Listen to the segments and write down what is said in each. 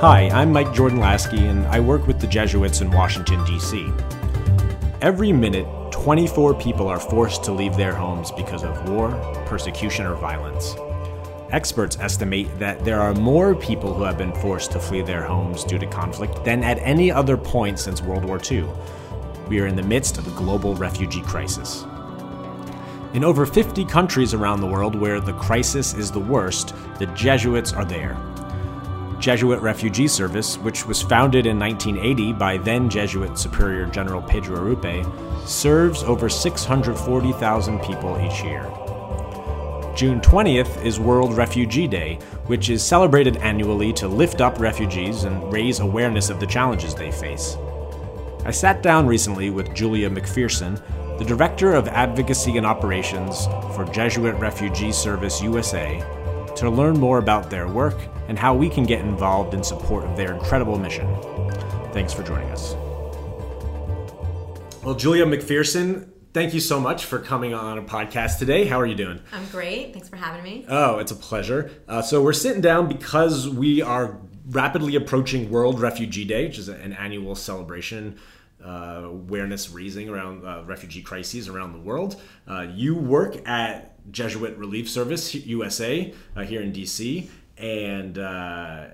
Hi, I'm Mike Jordan Laskey, and I work with the Jesuits in Washington, D.C. Every minute, 24 people are forced to leave their homes because of war, persecution, or violence. Experts estimate that there are more people who have been forced to flee their homes due to conflict than at any other point since World War II. We are in the midst of a global refugee crisis. In over 50 countries around the world where the crisis is the worst, the Jesuits are there. Jesuit Refugee Service, which was founded in 1980 by then Jesuit Superior General Pedro Arrupe, serves over 640,000 people each year. June 20th is World Refugee Day, which is celebrated annually to lift up refugees and raise awareness of the challenges they face. I sat down recently with Julia McPherson, the Director of Advocacy and Operations for Jesuit Refugee Service USA, to learn more about their work and how we can get involved in support of their incredible mission. Thanks for joining us. Well, Julia McPherson, thank you so much for coming on a podcast today. How are you doing? I'm great. Thanks for having me. Oh, it's a pleasure. Uh, so, we're sitting down because we are rapidly approaching World Refugee Day, which is an annual celebration. Uh, awareness raising around uh, refugee crises around the world. Uh, you work at Jesuit Relief Service USA uh, here in DC, and uh,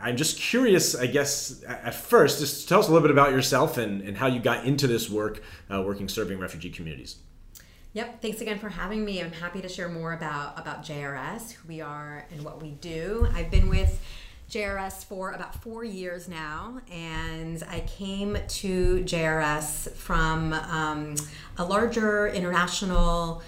I'm just curious, I guess, at first, just tell us a little bit about yourself and, and how you got into this work, uh, working serving refugee communities. Yep. Thanks again for having me. I'm happy to share more about about JRS, who we are, and what we do. I've been with JRS for about four years now, and I came to JRS from um, a larger international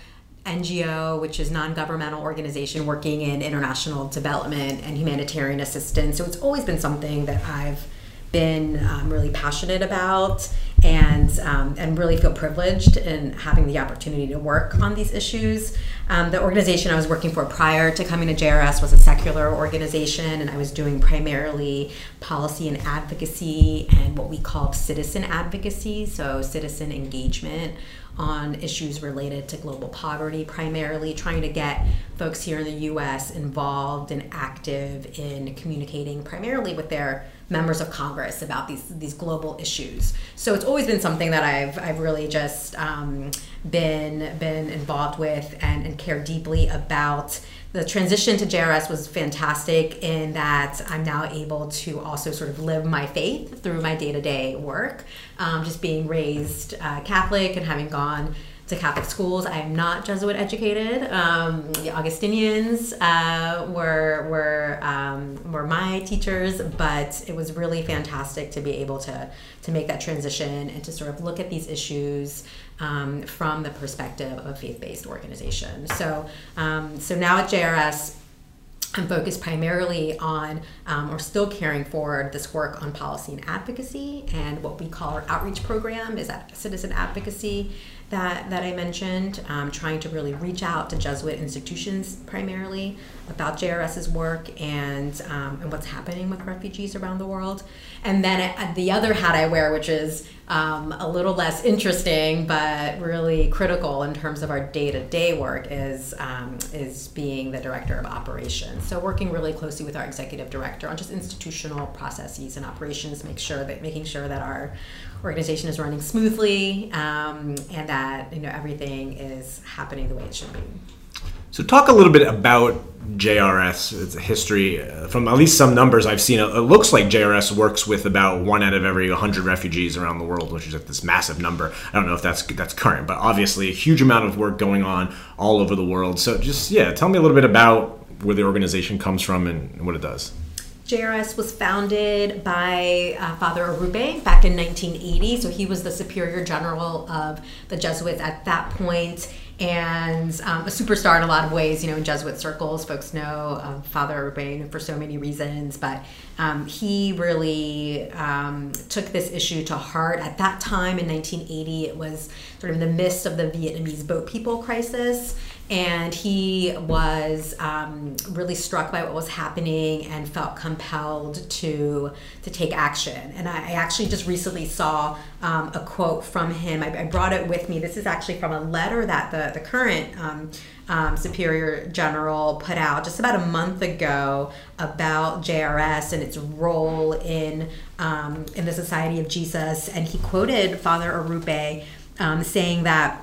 NGO, which is non-governmental organization working in international development and humanitarian assistance. So it's always been something that I've been um, really passionate about and um, and really feel privileged in having the opportunity to work on these issues. Um, the organization I was working for prior to coming to JRS was a secular organization, and I was doing primarily policy and advocacy and what we call citizen advocacy, so citizen engagement on issues related to global poverty, primarily trying to get folks here in the US involved and active in communicating primarily with their members of Congress about these these global issues. So it's always been something that I've I've really just um, been been involved with and, and care deeply about the transition to JRS was fantastic in that I'm now able to also sort of live my faith through my day to day work. Um, just being raised uh, Catholic and having gone to Catholic schools. I am not Jesuit educated. Um, the Augustinians uh, were were um, were my teachers, but it was really fantastic to be able to to make that transition and to sort of look at these issues um, from the perspective of a faith-based organization. So, um, so now at JRS, I'm focused primarily on, um, or still carrying forward this work on policy and advocacy, and what we call our outreach program is that citizen advocacy that, that I mentioned, um, trying to really reach out to Jesuit institutions primarily about JRS's work and, um, and what's happening with refugees around the world. And then uh, the other hat I wear, which is um, a little less interesting but really critical in terms of our day-to-day work, is um, is being the director of operations. So working really closely with our executive director on just institutional processes and operations, make sure that making sure that our organization is running smoothly um, and that you know everything is happening the way it should be. So, talk a little bit about JRS. It's a history uh, from at least some numbers I've seen. It looks like JRS works with about one out of every 100 refugees around the world, which is like this massive number. I don't know if that's that's current, but obviously a huge amount of work going on all over the world. So, just yeah, tell me a little bit about where the organization comes from and what it does. JRS was founded by uh, Father Arrupe back in 1980. So he was the Superior General of the Jesuits at that point and um, a superstar in a lot of ways. You know, in Jesuit circles, folks know um, Father Arrupe for so many reasons, but um, he really um, took this issue to heart. At that time in 1980, it was sort of in the midst of the Vietnamese boat people crisis and he was um, really struck by what was happening and felt compelled to to take action. And I, I actually just recently saw um, a quote from him. I, I, brought it with me. This is actually from a letter that the the current um, um Superior General put out just about a month ago about JRS and its role in um, in the Society of Jesus. And he quoted Father Arrupe um, saying that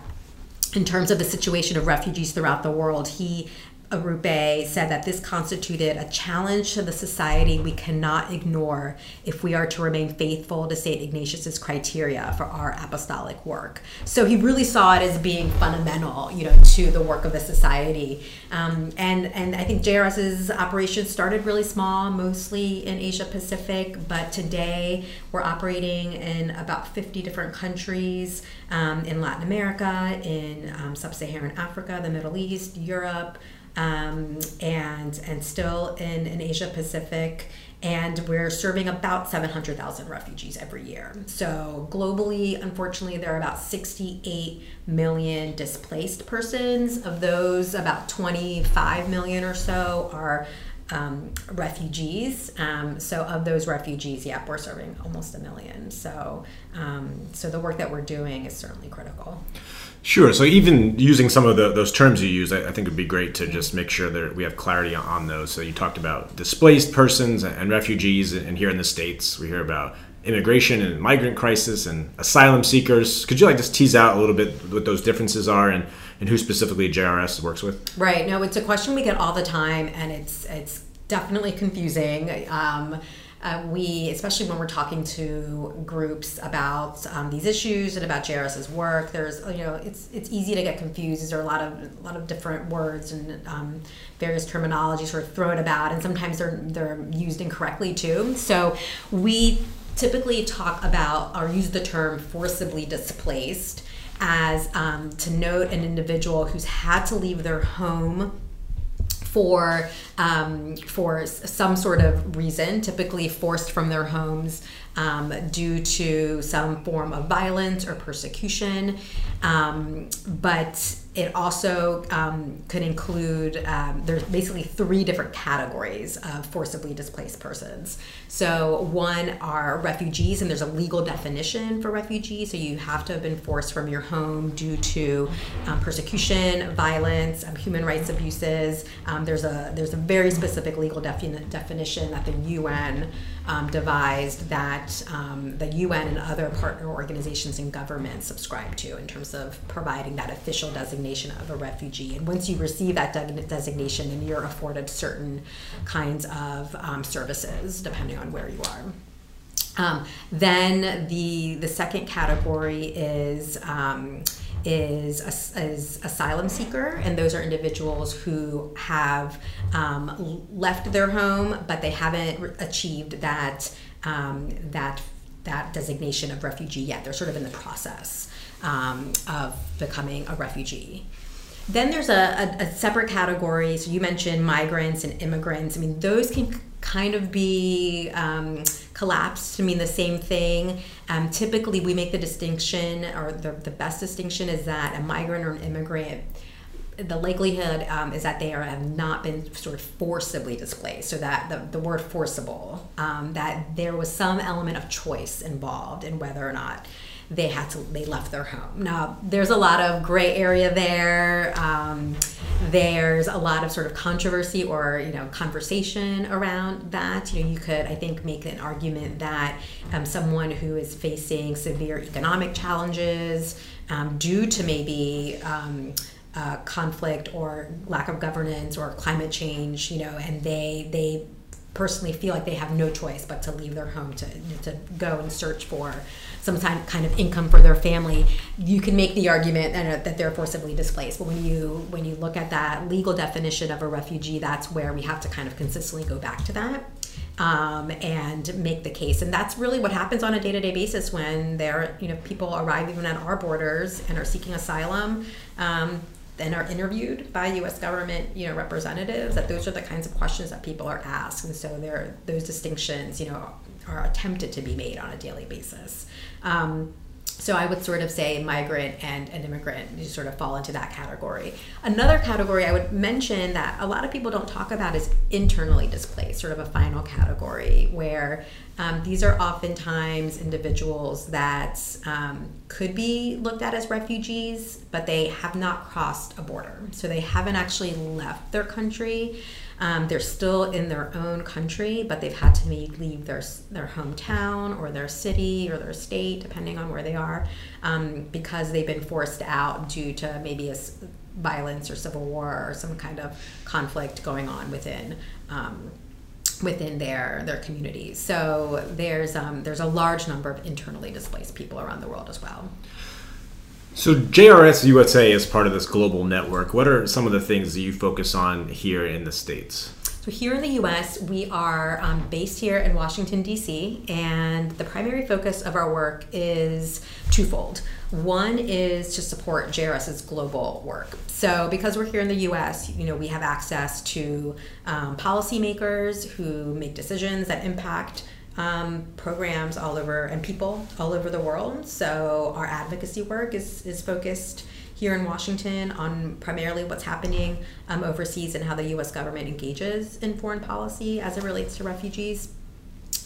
in terms of the situation of refugees throughout the world, he Arrupe said that this constituted a challenge to the society we cannot ignore if we are to remain faithful to St. Ignatius's criteria for our apostolic work. So he really saw it as being fundamental, you know, to the work of the society. Um, and and I think JRS's operations started really small, mostly in Asia Pacific, but today we're operating in about 50 different countries um, in Latin America, in um, Sub-Saharan Africa, the Middle East, Europe um, and and still in, in Asia Pacific. And we're serving about 700,000 refugees every year. So, globally, unfortunately, there are about 68 million displaced persons. Of those, about 25 million or so are um, refugees. Um, so of those refugees, yeah, we're serving almost a million. So um, so the work that we're doing is certainly critical. Sure. So even using some of the, those terms you use, I, I think would be great to just make sure that we have clarity on those. So you talked about displaced persons and refugees, and here in the states, we hear about immigration and migrant crisis and asylum seekers. Could you like just tease out a little bit what those differences are and, and who specifically JRS works with? Right. No, it's a question we get all the time, and it's it's definitely confusing. Um, uh, we, especially when we're talking to groups about um, these issues and about JRS's work, there's you know it's it's easy to get confused. There are a lot of a lot of different words and um, various terminology sort of thrown about, and sometimes they're they're used incorrectly too. So we typically talk about or use the term forcibly displaced as um, to note an individual who's had to leave their home for um, for some sort of reason, typically forced from their homes um, due to some form of violence or persecution. Um, but it also um, could include um, there's basically three different categories of forcibly displaced persons. So one are refugees, and there's a legal definition for refugees. So you have to have been forced from your home due to um, persecution, violence, um, human rights abuses. There's a there's a very specific legal defini- definition that the UN um, devised that um, the UN and other partner organizations and governments subscribe to in terms of providing that official designation of a refugee. And once you receive that de- designation, then you're afforded certain kinds of um, services depending on where you are. Um, then the the second category is um, is, is asylum seeker, and those are individuals who have um, left their home, but they haven't achieved that um, that that designation of refugee yet. They're sort of in the process um, of becoming a refugee. Then there's a, a, a, separate category. So you mentioned migrants and immigrants. I mean, those can kind of be um, collapsed to mean the same thing. Um, typically, we make the distinction, or the, the best distinction is that a migrant or an immigrant the likelihood um, is that they are, have not been sort of forcibly displaced. So that the, the word forcible, um, that there was some element of choice involved in whether or not they had to they left their home. Now there's a lot of gray area there. Um, there's a lot of sort of controversy or you know conversation around that. You know you could i think make an argument that um, someone who is facing severe economic challenges um, due to maybe um, uh, conflict or lack of governance or climate change you know and they they personally feel like they have no choice but to leave their home to, to go and search for some kind of income for their family, you can make the argument that they're forcibly displaced. But when you when you look at that legal definition of a refugee, that's where we have to kind of consistently go back to that. Um, and make the case. And that's really what happens on a day to day basis when there, you know, people arrive even at our borders and are seeking asylum. Um, and are interviewed by U.S. government, you know, representatives. That those are the kinds of questions that people are asked, and so there those distinctions, you know, are attempted to be made on a daily basis. Um, so I would sort of say migrant and an immigrant you sort of fall into that category. Another category I would mention that a lot of people don't talk about is internally displaced, sort of a final category where um, these are oftentimes individuals that um, could be looked at as refugees, but they have not crossed a border. So they haven't actually left their country. Um, they're still in their own country, but they've had to maybe leave their their hometown or their city or their state, depending on where they are, um, because they've been forced out due to maybe a violence or civil war or some kind of conflict going on within. Within their their communities, so there's um, there's a large number of internally displaced people around the world as well. So JRS USA is part of this global network. What are some of the things that you focus on here in the states? So here in the U.S., we are um, based here in Washington D.C., and the primary focus of our work is twofold. One is to support JRS's global work. So because we're here in the U.S., you know, we have access to um, policymakers who make decisions that impact um, programs all over and people all over the world. So our advocacy work is, is focused here in Washington on primarily what's happening um, overseas and how the U.S. government engages in foreign policy as it relates to refugees.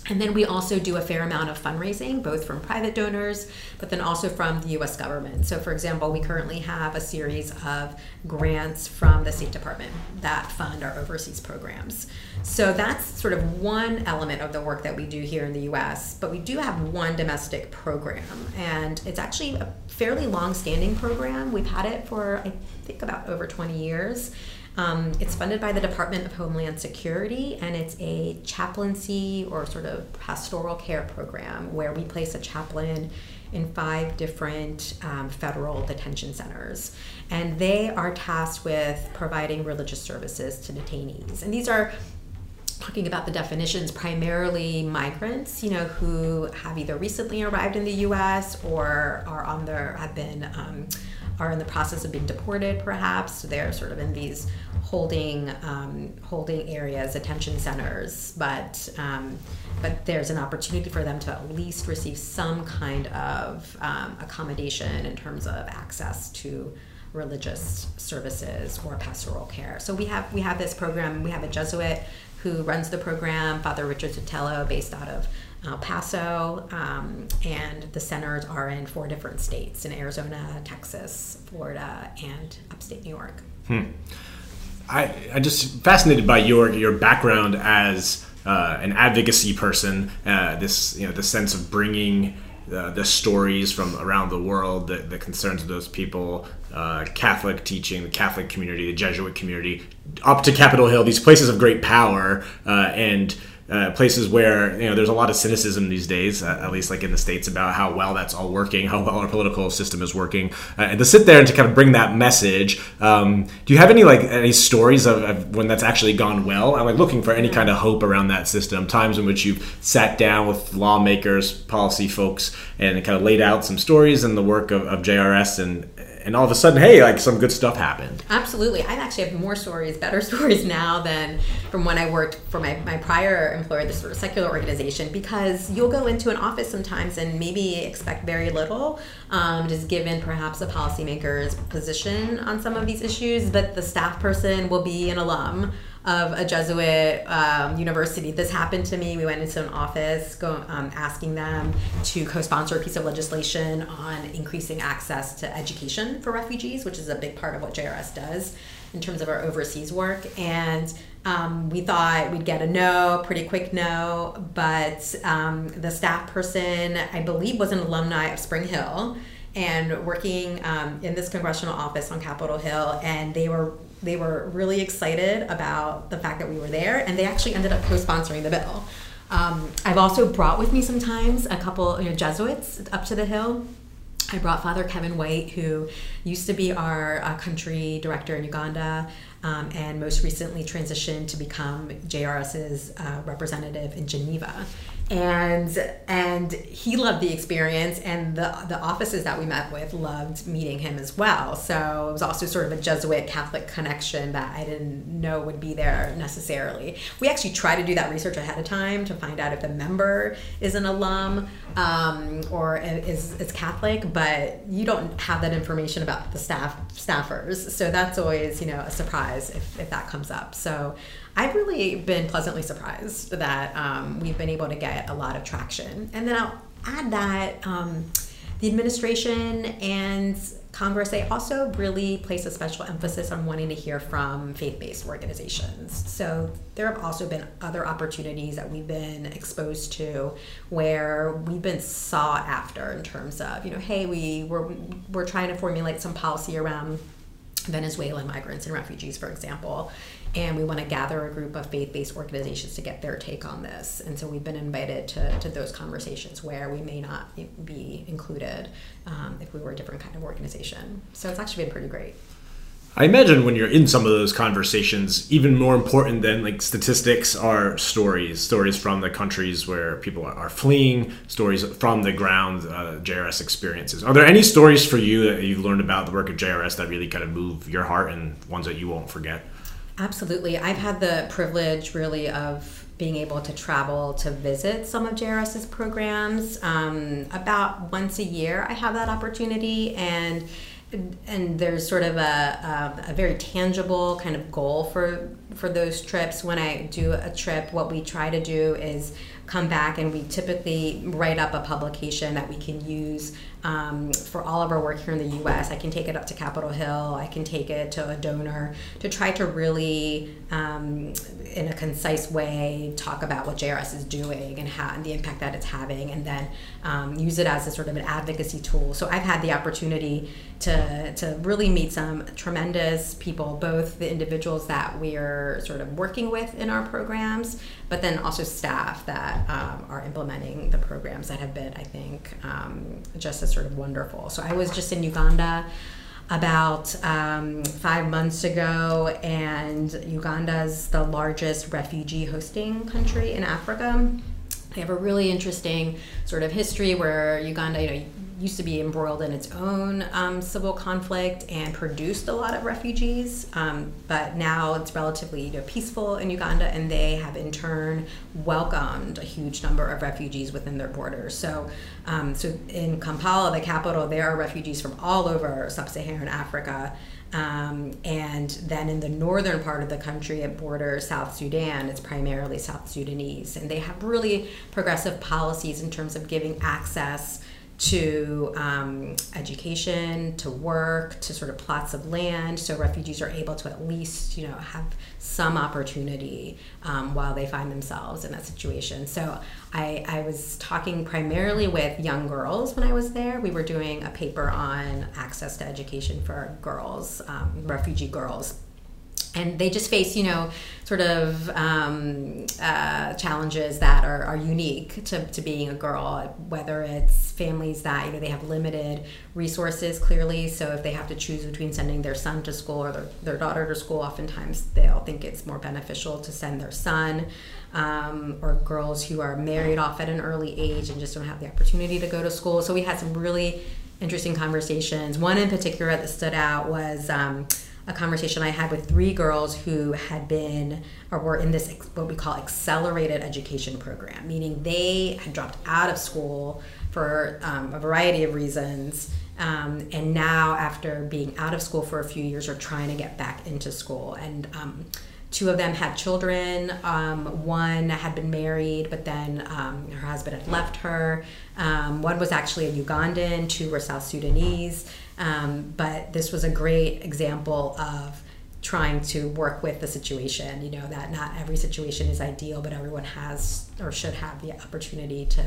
And then we also do a fair amount of fundraising, both from private donors, but then also from the US government. So, for example, we currently have a series of grants from the State Department that fund our overseas programs. So, that's sort of one element of the work that we do here in the US, but we do have one domestic program, and it's actually a fairly long standing program. We've had it for, I think, about over 20 years. Um, it's funded by the Department of Homeland Security, and it's a chaplaincy or sort of pastoral care program where we place a chaplain in five different um, federal detention centers. And they are tasked with providing religious services to detainees. And these are talking about the definitions primarily migrants you know who have either recently arrived in the us or are on their have been um, are in the process of being deported perhaps they're sort of in these holding um, holding areas, attention centers, but um, but there's an opportunity for them to at least receive some kind of um, accommodation in terms of access to religious services or pastoral care. So we have we have this program. We have a Jesuit who runs the program, Father Richard Sotelo, based out of El Paso, um, and the centers are in four different states in Arizona, Texas, Florida, and upstate New York. Hmm. I I just fascinated by your your background as uh, an advocacy person. Uh, this you know the sense of bringing. Uh, the stories from around the world, the, the concerns of those people, uh, Catholic teaching, the Catholic community, the Jesuit community, up to Capitol Hill, these places of great power, uh, and uh, places where you know there's a lot of cynicism these days, uh, at least like in the states, about how well that's all working, how well our political system is working, uh, and to sit there and to kind of bring that message. Um, do you have any like any stories of, of, when that's actually gone well? I'm like looking for any kind of hope around that system. Times in which you've sat down with lawmakers, policy folks, and kind of laid out some stories and the work of, of JRS and and all of a sudden, hey, like some good stuff happened. Absolutely. I actually have more stories, better stories now than from when I worked for my, my prior employer, this sort of secular organization, because you'll go into an office sometimes and maybe expect very little, um, just given perhaps a policymaker's position on some of these issues, but the staff person will be an alum of a Jesuit um, university. This happened to me. We went into an office go, um, asking them to co sponsor a piece of legislation on increasing access to education for refugees, which is a big part of what JRS does in terms of our overseas work. And um, we thought we'd get a no, pretty quick no, but um, the staff person, I believe, was an alumni of Spring Hill and working um, in this congressional office on Capitol Hill, and they were they were really excited about the fact that we were there, and they actually ended up co-sponsoring the bill. Um, I've also brought with me sometimes a couple you know, Jesuits up to the Hill. I brought Father Kevin White, who used to be our uh, country director in Uganda, um, and most recently transitioned to become JRS's uh, representative in Geneva. And and he loved the experience and the the offices that we met with loved meeting him as well. So it was also sort of a jesuit catholic connection that i didn't know would be there necessarily. We actually try to do that research ahead of time to find out if the member is an alum um, or is, is catholic but you don't have that information about the staff staffers. So that's always you know a surprise if, if that comes up. So I've really been pleasantly surprised that um, we've been able to get a lot of traction. And then I'll add that um, the administration and Congress, they also really place a special emphasis on wanting to hear from faith based organizations. So there have also been other opportunities that we've been exposed to where we've been sought after in terms of, you know, hey, we, we're, we're trying to formulate some policy around Venezuelan migrants and refugees, for example and we want to gather a group of faith-based organizations to get their take on this. And so we've been invited to, to those conversations where we may not be included um, if we were a different kind of organization. So it's actually been pretty great I imagine when you're in some of those conversations, even more important than like statistics are stories, stories from the countries where people are fleeing, stories from the ground, uh, JRS experiences. Are there any stories for you that you've learned about the work of JRS that really kind of move your heart and ones that you won't forget? Absolutely. I've had the privilege really of being able to travel to visit some of JRS's programs. Um, about once a year, I have that opportunity, and and there's sort of a, a, a, very tangible kind of goal for for those trips. When I do a trip, what we try to do is come back and we typically write up a publication that we can use um, for all of our work here in the US. I can take it up to Capitol Hill, I can take it to a donor to try to really, um, in a concise way, talk about what JRS is doing and, how, and the impact that it's having, and then um, use it as a sort of an advocacy tool. So I've had the opportunity to, to really meet some tremendous people, both the individuals that we're sort of working with in our programs, but then also staff that um, are implementing the programs that have been, I think, um, just as sort of wonderful. So I was just in Uganda about um, five months ago, and Uganda is the largest refugee hosting country in Africa. They have a really interesting sort of history where Uganda, you know, used to be embroiled in its own um, civil conflict and produced a lot of refugees. Um, but now it's relatively you know, peaceful in Uganda, and they have in turn welcomed a huge number of refugees within their borders. So, um, so in Kampala, the capital, there are refugees from all over sub-Saharan Africa. Um, and then in the northern part of the country, it borders South Sudan. It's primarily South Sudanese, and they have really progressive policies in terms of giving access to um, education, to work, to sort of plots of land, so refugees are able to at least, you know, have some opportunity um, while they find themselves in that situation. So I, I was talking primarily with young girls when I was there. We were doing a paper on access to education for girls, um, refugee girls and they just face you know sort of um, uh, challenges that are, are unique to, to being a girl whether it's families that you know they have limited resources clearly so if they have to choose between sending their son to school or their, their daughter to school oftentimes they'll think it's more beneficial to send their son um, or girls who are married off at an early age and just don't have the opportunity to go to school. So we had some really interesting conversations. One in particular that stood out was um, a conversation I had with three girls who had been or were in this what we call accelerated education program, meaning they had dropped out of school for um, a variety of reasons. Um, and now, after being out of school for a few years, are trying to get back into school. And um, two of them had children. Um, one had been married, but then um, her husband had left her. Um, one was actually a Ugandan, two were South Sudanese. Um, but this was a great example of trying to work with the situation. You know, that not every situation is ideal, but everyone has or should have the opportunity to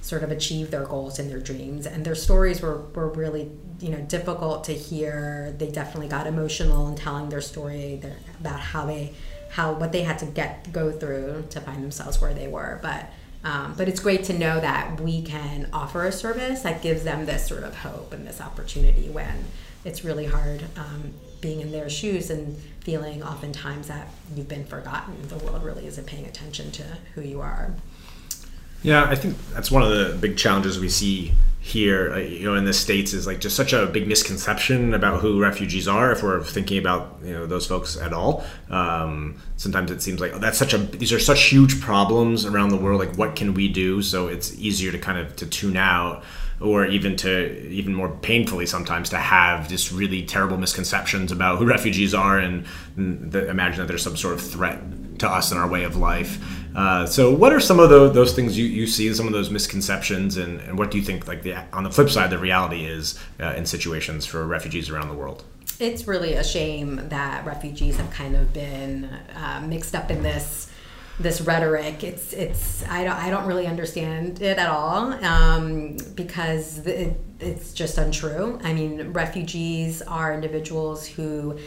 sort of achieve their goals and their dreams. And their stories were, were really, you know, difficult to hear. They definitely got emotional in telling their story about how they, how, what they had to get, go through to find themselves where they were. But um, but it's great to know that we can offer a service that gives them this sort of hope and this opportunity when it's really hard um, being in their shoes and feeling oftentimes that you've been forgotten. The world really isn't paying attention to who you are. Yeah, I think that's one of the big challenges we see here, uh, you know, in the states is like just such a big misconception about who refugees are. If we're thinking about you know those folks at all, um, sometimes it seems like oh, that's such a these are such huge problems around the world. Like, what can we do? So it's easier to kind of to tune out or even to even more painfully sometimes to have just really terrible misconceptions about who refugees are and, and the, imagine that there's some sort of threat to us in our way of life. Uh, so, what are some of the, those things you, you see, some of those misconceptions, and, and what do you think, like the on the flip side, the reality is uh, in situations for refugees around the world? It's really a shame that refugees have kind of been uh, mixed up in this this rhetoric. It's it's I don't I don't really understand it at all um, because it, it's just untrue. I mean, refugees are individuals who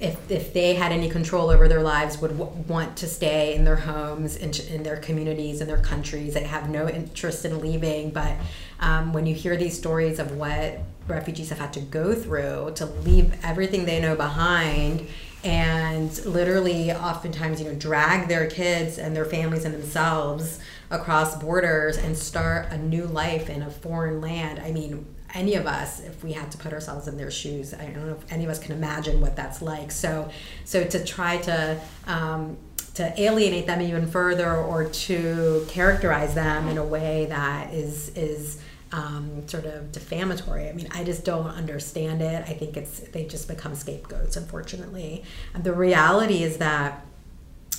if, if they had any control over their lives would w- want to stay in their homes in, in their communities in their countries they have no interest in leaving but um, when you hear these stories of what refugees have had to go through to leave everything they know behind and literally oftentimes you know drag their kids and their families and themselves across borders and start a new life in a foreign land. I mean any of us if we had to put ourselves in their shoes i don't know if any of us can imagine what that's like. So so to try to um, to alienate them even further or to characterize them in a way that is is um, sort of defamatory. I mean, I just don't understand it. I think it's they just become scapegoats, unfortunately. And the reality is that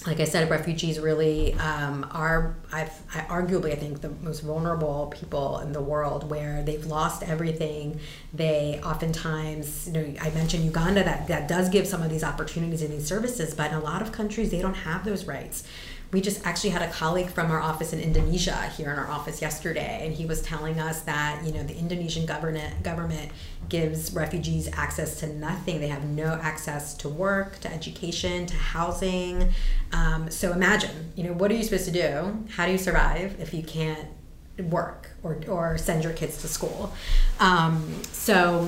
like I said, refugees really um, are, I've, I, arguably, I think, the most vulnerable people in the world where they've lost everything. They oftentimes, you know, I mentioned Uganda, that, that does give some of these opportunities and these services, but in a lot of countries, they don't have those rights we just actually had a colleague from our office in Indonesia here in our office yesterday, and he was telling us that you know the Indonesian government government gives refugees access to nothing. They have no access to work, to education, to housing. Um, so imagine, you know, what are you supposed to do? How do you survive if you can't work or or send your kids to school? Um, so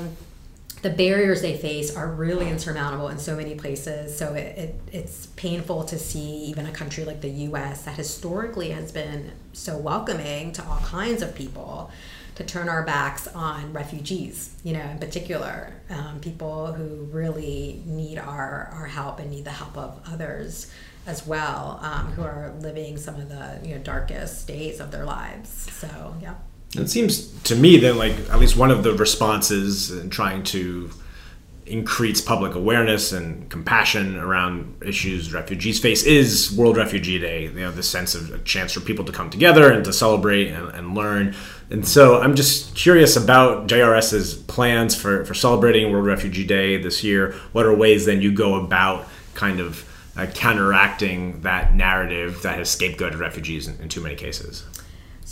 the barriers they face are really insurmountable in so many places. So it, it, it's painful to see even a country like the US that historically has been so welcoming to all kinds of people to turn our backs on refugees, you know, in particular, um, people who really need our, our help and need the help of others as well, um, who are living some of the you know darkest days of their lives. So yeah. It seems to me that like at least one of the responses in trying to increase public awareness and compassion around issues refugees face is World Refugee Day. You know, the sense of a chance for people to come together and to celebrate and, and learn. And so I'm just curious about JRS's plans for, for celebrating World Refugee Day this year. What are ways then you go about kind of uh, counteracting that narrative that has scapegoated refugees in, in too many cases?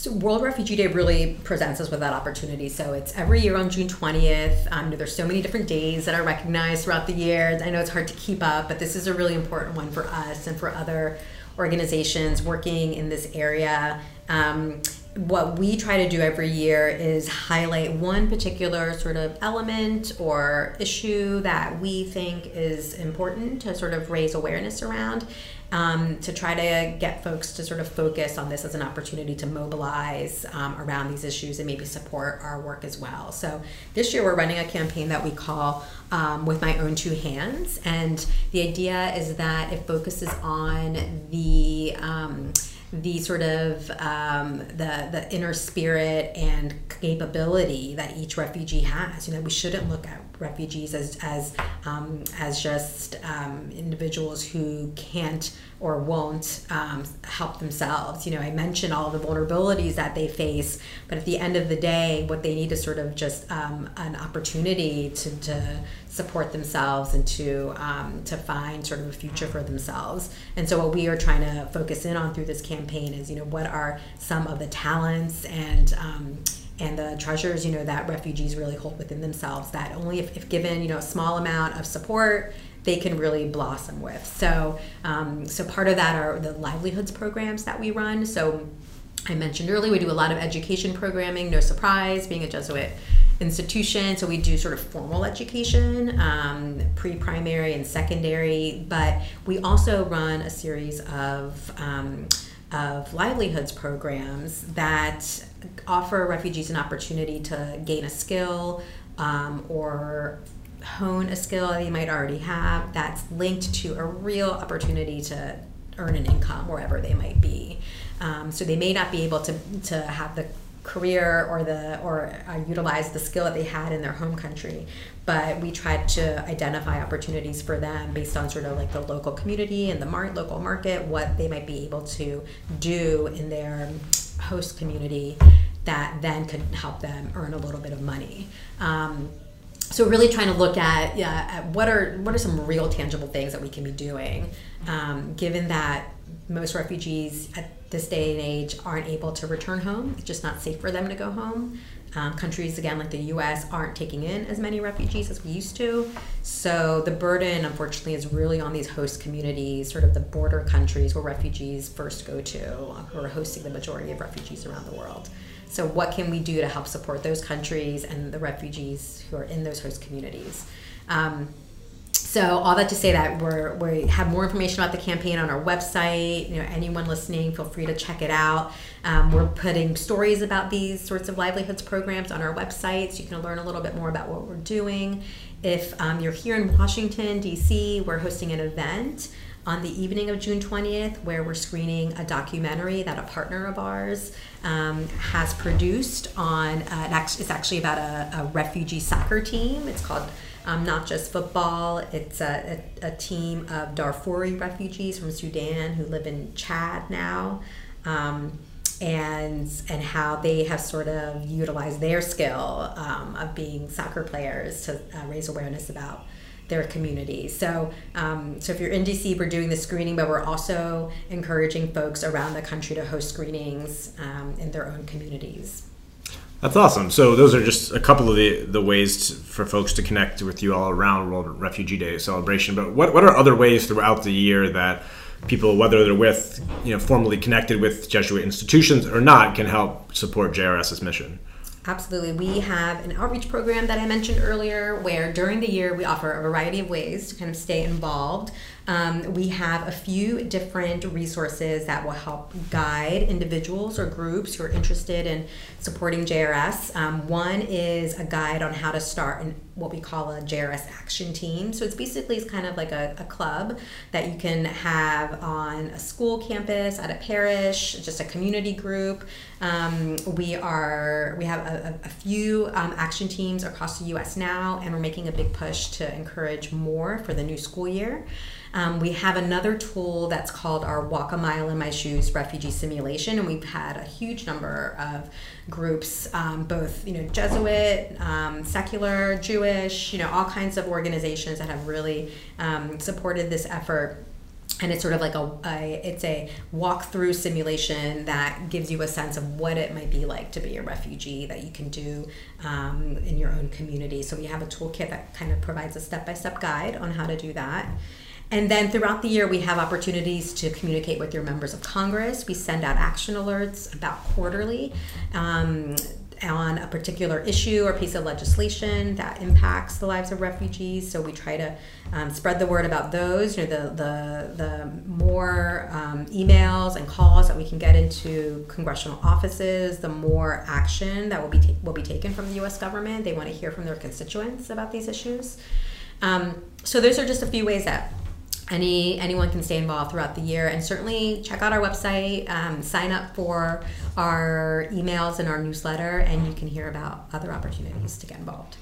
So World Refugee Day really presents us with that opportunity. So it's every year on June 20th. Um, there's so many different days that are recognized throughout the year. I know it's hard to keep up, but this is a really important one for us and for other organizations working in this area. Um, what we try to do every year is highlight one particular sort of element or issue that we think is important to sort of raise awareness around um, to try to get folks to sort of focus on this as an opportunity to mobilize um, around these issues and maybe support our work as well. So this year we're running a campaign that we call um, With My Own Two Hands. And the idea is that it focuses on the um, the sort of um, the the inner spirit and capability that each refugee has. You know, we shouldn't look at refugees as as um, as just um, individuals who can't or won't um, help themselves. You know, I mentioned all the vulnerabilities that they face, but at the end of the day, what they need is sort of just um, an opportunity to, to support themselves and to um, to find sort of a future for themselves. And so, what we are trying to focus in on through this campaign is, you know, what are some of the talents and um, and the treasures you know that refugees really hold within themselves that only if, if given you know a small amount of support they can really blossom with. So um, so part of that are the livelihoods programs that we run. So i mentioned earlier we do a lot of education programming no surprise being a jesuit institution. So we do sort of formal education um, pre-primary and secondary but we also run a series of um, of livelihoods programs that offer refugees an opportunity to gain a skill um, or hone a skill they might already have that's linked to a real opportunity to earn an income wherever they might be. Um, so they may not be able to, to have the career or the or uh, utilize the skill that they had in their home country. But we tried to identify opportunities for them based on sort of like the local community and the mar- local market what they might be able to do in their host community that then could help them earn a little bit of money. Um, so really trying to look at, yeah, at what are what are some real tangible things that we can be doing. Um, given that most refugees at this day and age aren't able to return home. It's just not safe for them to go home. Um, countries, again, like the US, aren't taking in as many refugees as we used to. So the burden, unfortunately, is really on these host communities, sort of the border countries where refugees first go to, who are hosting the majority of refugees around the world. So, what can we do to help support those countries and the refugees who are in those host communities? Um, so all that to say that we're, we have more information about the campaign on our website. You know, anyone listening, feel free to check it out. Um, we're putting stories about these sorts of livelihoods programs on our website, so you can learn a little bit more about what we're doing. If um, you're here in Washington D.C., we're hosting an event on the evening of June 20th, where we're screening a documentary that a partner of ours um, has produced on. Uh, it's actually about a, a refugee soccer team. It's called um, not just football. It's a, a, a, team of Darfuri refugees from Sudan who live in Chad now. Um, and and how they have sort of utilized their skill um, of being soccer players to uh, raise awareness about their community. So, um, so if you're in DC, we're doing the screening, but we're also encouraging folks around the country to host screenings um, in their own communities. That's awesome. So those are just a couple of the, the ways to, for folks to connect with you all around World Refugee Day celebration. But what, what are other ways throughout the year that people, whether they're with, you know, formally connected with Jesuit institutions or not, can help support JRS's mission? Absolutely. We have an outreach program that I mentioned earlier where during the year we offer a variety of ways to kind of stay involved. Um, we have a few different resources that will help guide individuals or groups who are interested in supporting JRS. Um, one is a guide on how to start in what we call a JRS action team. So it's basically it's kind of like a, a club that you can have on a school campus, at a parish, just a community group. Um, we are we have a, a few um, action teams across the U.S. now, and we're making a big push to encourage more for the new school year. Um, we have another tool that's called our Walk a Mile in My Shoes Refugee Simulation, and we've had a huge number of groups, um, both you know Jesuit, um, secular, Jewish, you know all kinds of organizations that have really um, supported this effort. And it's sort of like a, a it's a walk-through simulation that gives you a sense of what it might be like to be a refugee that you can do um, in your own community. So we have a toolkit that kind of provides a step-by-step guide on how to do that and then throughout the year, we have opportunities to communicate with your members of Congress. We send out action alerts about quarterly um, on a particular issue or piece of legislation that impacts the lives of refugees. So we try to um, spread the word about those. You know, the the the more um, emails and calls that we can get into congressional offices, the more action that will be ta- will be taken from the U.S. government. They want to hear from their constituents about these issues. Um, so those are just a few ways that any anyone can stay involved throughout the year and certainly check out our website um, sign up for our emails and our newsletter and you can hear about other opportunities to get involved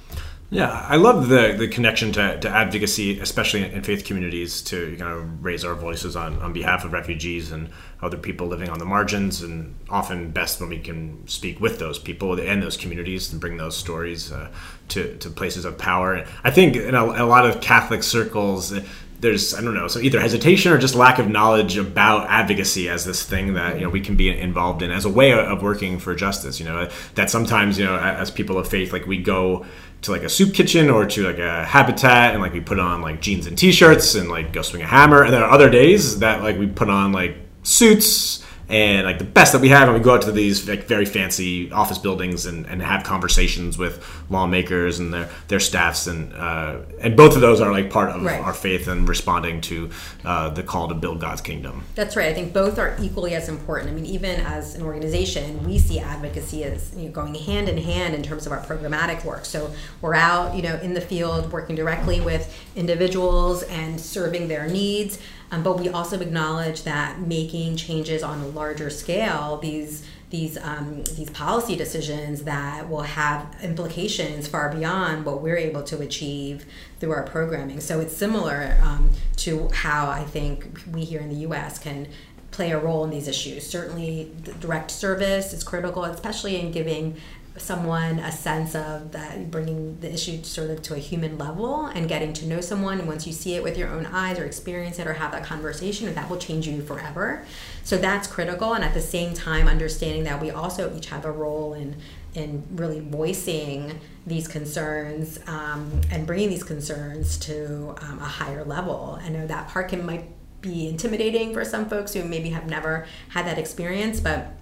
yeah, I love the the connection to, to advocacy, especially in faith communities, to kind of raise our voices on, on behalf of refugees and other people living on the margins. And often best when we can speak with those people and those communities and bring those stories uh, to, to places of power. I think in a, a lot of Catholic circles, there's I don't know so either hesitation or just lack of knowledge about advocacy as this thing that you know we can be involved in as a way of working for justice. You know that sometimes you know as people of faith like we go to like a soup kitchen or to like a habitat and like we put on like jeans and t-shirts and like go swing a hammer and there are other days that like we put on like suits and like the best that we have, and we go out to these like very fancy office buildings and, and have conversations with lawmakers and their their staffs, and uh, and both of those are like part of Right. our faith and responding to uh, the call to build God's kingdom. That's right. I think both are equally as important. I mean, even as an organization, we see advocacy as you know, going hand in hand in terms of our programmatic work. So we're out, you know, in the field working directly with individuals and serving their needs. Um, but we also acknowledge that making changes on a larger scale, these these um, these policy decisions that will have implications far beyond what we're able to achieve through our programming. So it's similar um, to how I think we here in the U.S. can play a role in these issues. Certainly, direct service is critical, especially in giving someone a sense of that bringing the issue sort of to a human level and getting to know someone. Once you see it with your own eyes or experience it or have that conversation that will change you forever. So that's critical. And at the same time understanding that we also each have a role in in really voicing these concerns um, and bringing these concerns to um, a higher level. I know that part can might be intimidating for some folks who maybe have never had that experience but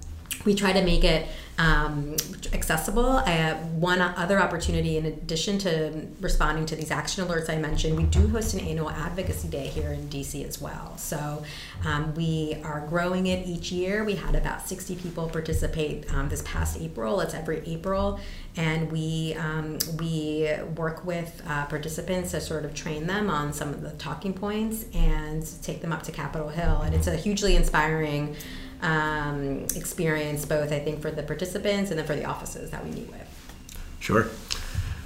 we try to make it um, accessible. Uh, one other opportunity, in addition to responding to these action alerts I mentioned, we do host an annual advocacy day here in DC as well. So um, we are growing it each year. We had about 60 people participate um, this past April. It's every April, and we um, we work with uh, participants to sort of train them on some of the talking points and take them up to Capitol Hill. And it's a hugely inspiring um, experience, both I think for the participants and then for the offices that we meet with. Sure.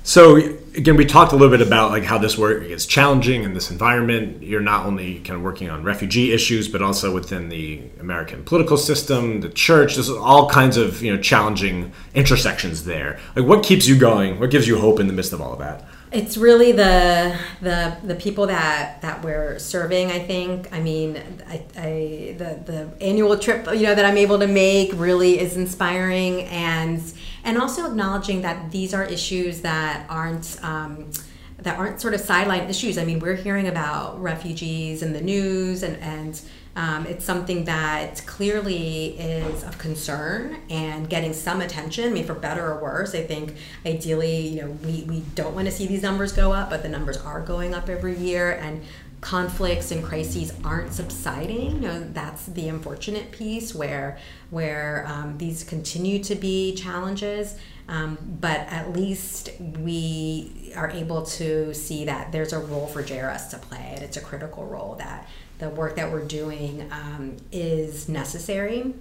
So again, we talked a little bit about like how this work is challenging in this environment. You're not only kind of working on refugee issues, but also within the American political system, the church. There's all kinds of you know challenging intersections there. Like, what keeps you going? What gives you hope in the midst of all of that? It's really the the the people that that we're serving. I think. I mean, I, I the the annual trip you know that I'm able to make really is inspiring, and and also acknowledging that these are issues that aren't. Um, that aren't sort of sideline issues. I mean, we're hearing about refugees in the news, and and um, it's something that clearly is of concern and getting some attention. I mean, for better or worse, I think ideally, you know, we we don't want to see these numbers go up, but the numbers are going up every year, and conflicts and crises aren't subsiding. You know, that's the unfortunate piece where where um, these continue to be challenges. Um, but at least we are able to see that there's a role for JRS to play, and it's a critical role that the work that we're doing um, is necessary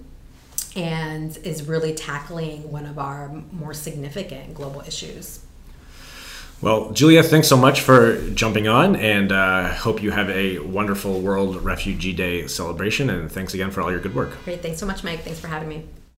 and is really tackling one of our more significant global issues. Well, Julia, thanks so much for jumping on, and uh, hope you have a wonderful World Refugee Day celebration. And thanks again for all your good work. Great. Thanks so much, Mike. Thanks for having me.